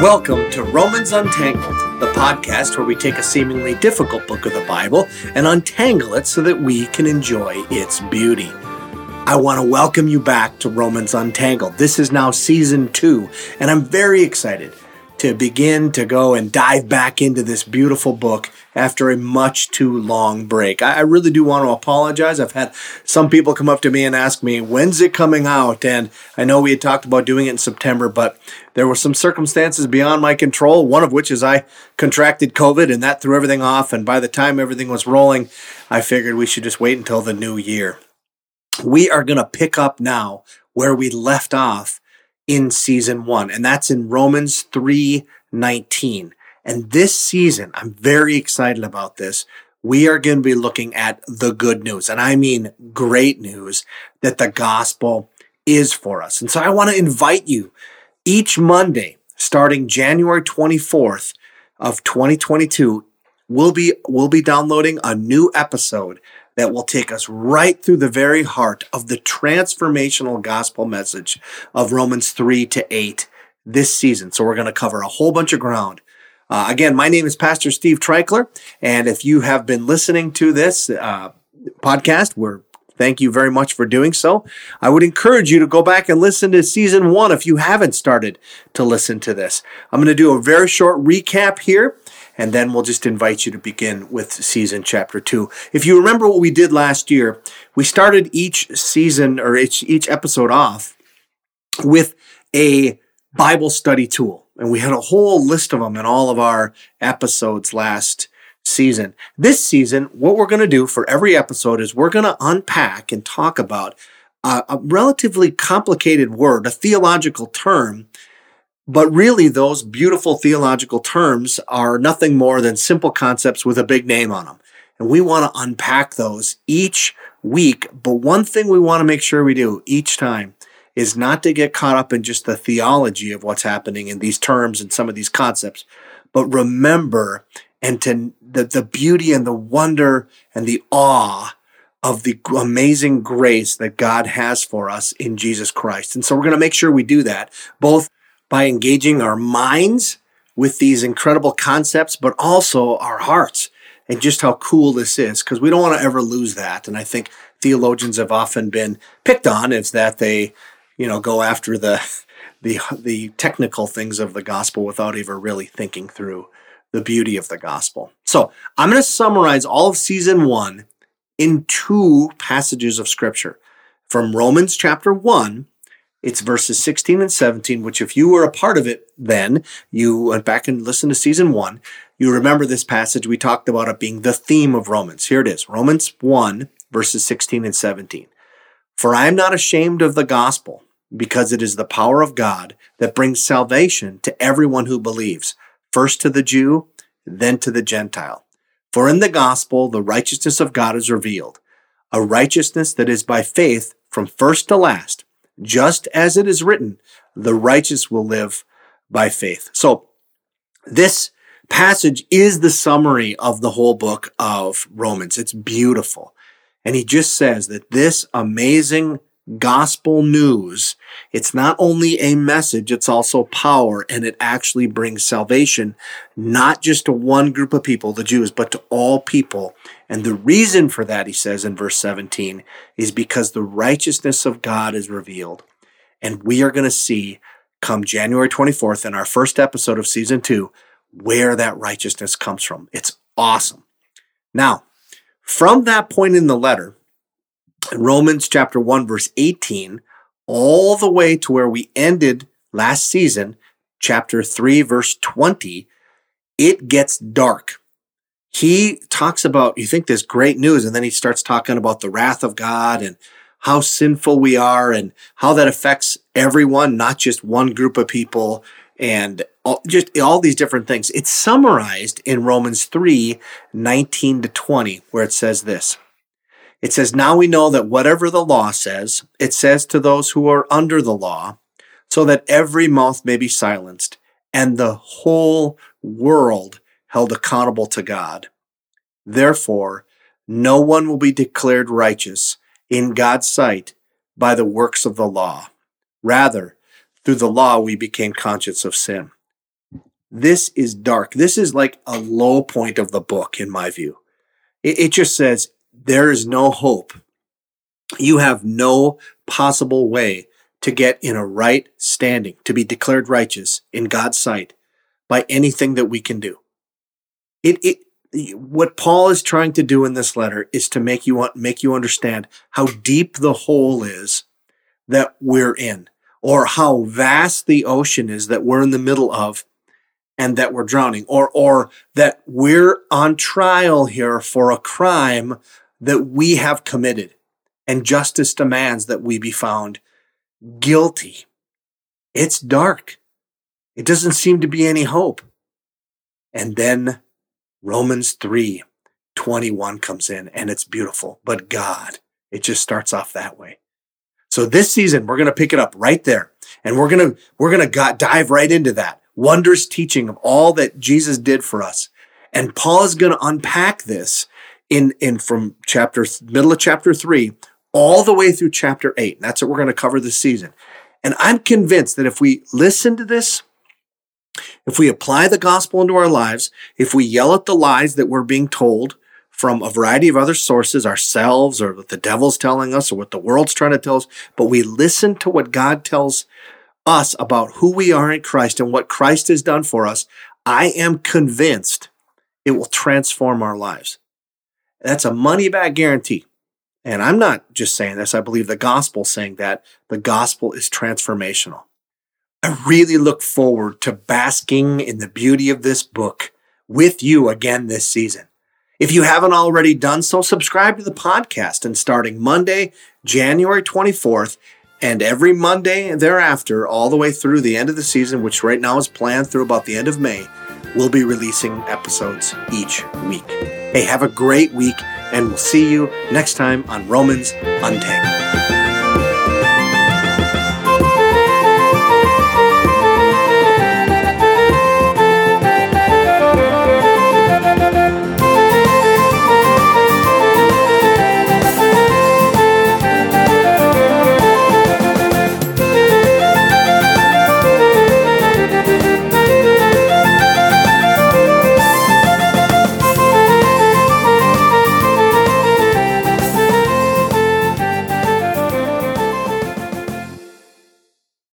Welcome to Romans Untangled, the podcast where we take a seemingly difficult book of the Bible and untangle it so that we can enjoy its beauty. I want to welcome you back to Romans Untangled. This is now season two, and I'm very excited to begin to go and dive back into this beautiful book after a much too long break. I really do want to apologize. I've had some people come up to me and ask me, when's it coming out? And I know we had talked about doing it in September, but there were some circumstances beyond my control, one of which is I contracted COVID and that threw everything off. And by the time everything was rolling, I figured we should just wait until the new year. We are going to pick up now where we left off in season one, and that's in Romans 3 19. And this season, I'm very excited about this. We are going to be looking at the good news, and I mean great news that the gospel is for us. And so I want to invite you each Monday, starting January 24th of 2022, we'll be, we'll be downloading a new episode that will take us right through the very heart of the transformational gospel message of Romans 3 to 8 this season. So we're going to cover a whole bunch of ground. Uh, again, my name is Pastor Steve Treichler, and if you have been listening to this uh, podcast, we're Thank you very much for doing so. I would encourage you to go back and listen to season one if you haven't started to listen to this. I'm going to do a very short recap here and then we'll just invite you to begin with season chapter two. If you remember what we did last year, we started each season or each, each episode off with a Bible study tool. And we had a whole list of them in all of our episodes last season. This season, what we're going to do for every episode is we're going to unpack and talk about a, a relatively complicated word, a theological term but really, those beautiful theological terms are nothing more than simple concepts with a big name on them. And we want to unpack those each week. But one thing we want to make sure we do each time is not to get caught up in just the theology of what's happening in these terms and some of these concepts, but remember and to the, the beauty and the wonder and the awe of the amazing grace that God has for us in Jesus Christ. And so we're going to make sure we do that both by engaging our minds with these incredible concepts, but also our hearts and just how cool this is because we don't want to ever lose that. And I think theologians have often been picked on is that they, you know, go after the the the technical things of the gospel without ever really thinking through the beauty of the gospel. So I'm going to summarize all of season one in two passages of scripture from Romans chapter one it's verses 16 and 17, which if you were a part of it then, you went back and listened to season one, you remember this passage. We talked about it being the theme of Romans. Here it is Romans 1, verses 16 and 17. For I am not ashamed of the gospel, because it is the power of God that brings salvation to everyone who believes, first to the Jew, then to the Gentile. For in the gospel, the righteousness of God is revealed, a righteousness that is by faith from first to last just as it is written, the righteous will live by faith. So this passage is the summary of the whole book of Romans. It's beautiful. And he just says that this amazing gospel news, it's not only a message, it's also power, and it actually brings salvation, not just to one group of people, the Jews, but to all people. And the reason for that, he says in verse 17, is because the righteousness of God is revealed. And we are going to see come January 24th in our first episode of season two where that righteousness comes from. It's awesome. Now, from that point in the letter, Romans chapter 1, verse 18, all the way to where we ended last season, chapter 3, verse 20, it gets dark. He talks about, you think this great news, and then he starts talking about the wrath of God and how sinful we are and how that affects everyone, not just one group of people and all, just all these different things. It's summarized in Romans 3, 19 to 20, where it says this. It says, Now we know that whatever the law says, it says to those who are under the law, so that every mouth may be silenced and the whole world held accountable to God. Therefore, no one will be declared righteous in God's sight by the works of the law. Rather, through the law, we became conscious of sin. this is dark. This is like a low point of the book, in my view. It, just says there is no hope. You have no possible way to get in a right standing, to be declared righteous in God's sight by anything that we can do. It, it, what Paul is trying to do in this letter is to make you make you understand how deep the hole is that we're in or how vast the ocean is that we're in the middle of and that we're drowning or or that we're on trial here for a crime that we have committed and justice demands that we be found guilty it's dark it doesn't seem to be any hope and then Romans 3 21 comes in and it's beautiful. But God, it just starts off that way. So this season, we're going to pick it up right there and we're going to, we're going to dive right into that wondrous teaching of all that Jesus did for us. And Paul is going to unpack this in, in from chapter, middle of chapter three, all the way through chapter eight. And that's what we're going to cover this season. And I'm convinced that if we listen to this if we apply the gospel into our lives, if we yell at the lies that we're being told from a variety of other sources, ourselves or what the devil's telling us or what the world's trying to tell us, but we listen to what God tells us about who we are in Christ and what Christ has done for us, I am convinced it will transform our lives. That's a money back guarantee. And I'm not just saying this. I believe the gospel saying that the gospel is transformational. I really look forward to basking in the beauty of this book with you again this season. If you haven't already done so, subscribe to the podcast and starting Monday, January 24th, and every Monday thereafter, all the way through the end of the season, which right now is planned through about the end of May, we'll be releasing episodes each week. Hey, have a great week, and we'll see you next time on Romans Untangled.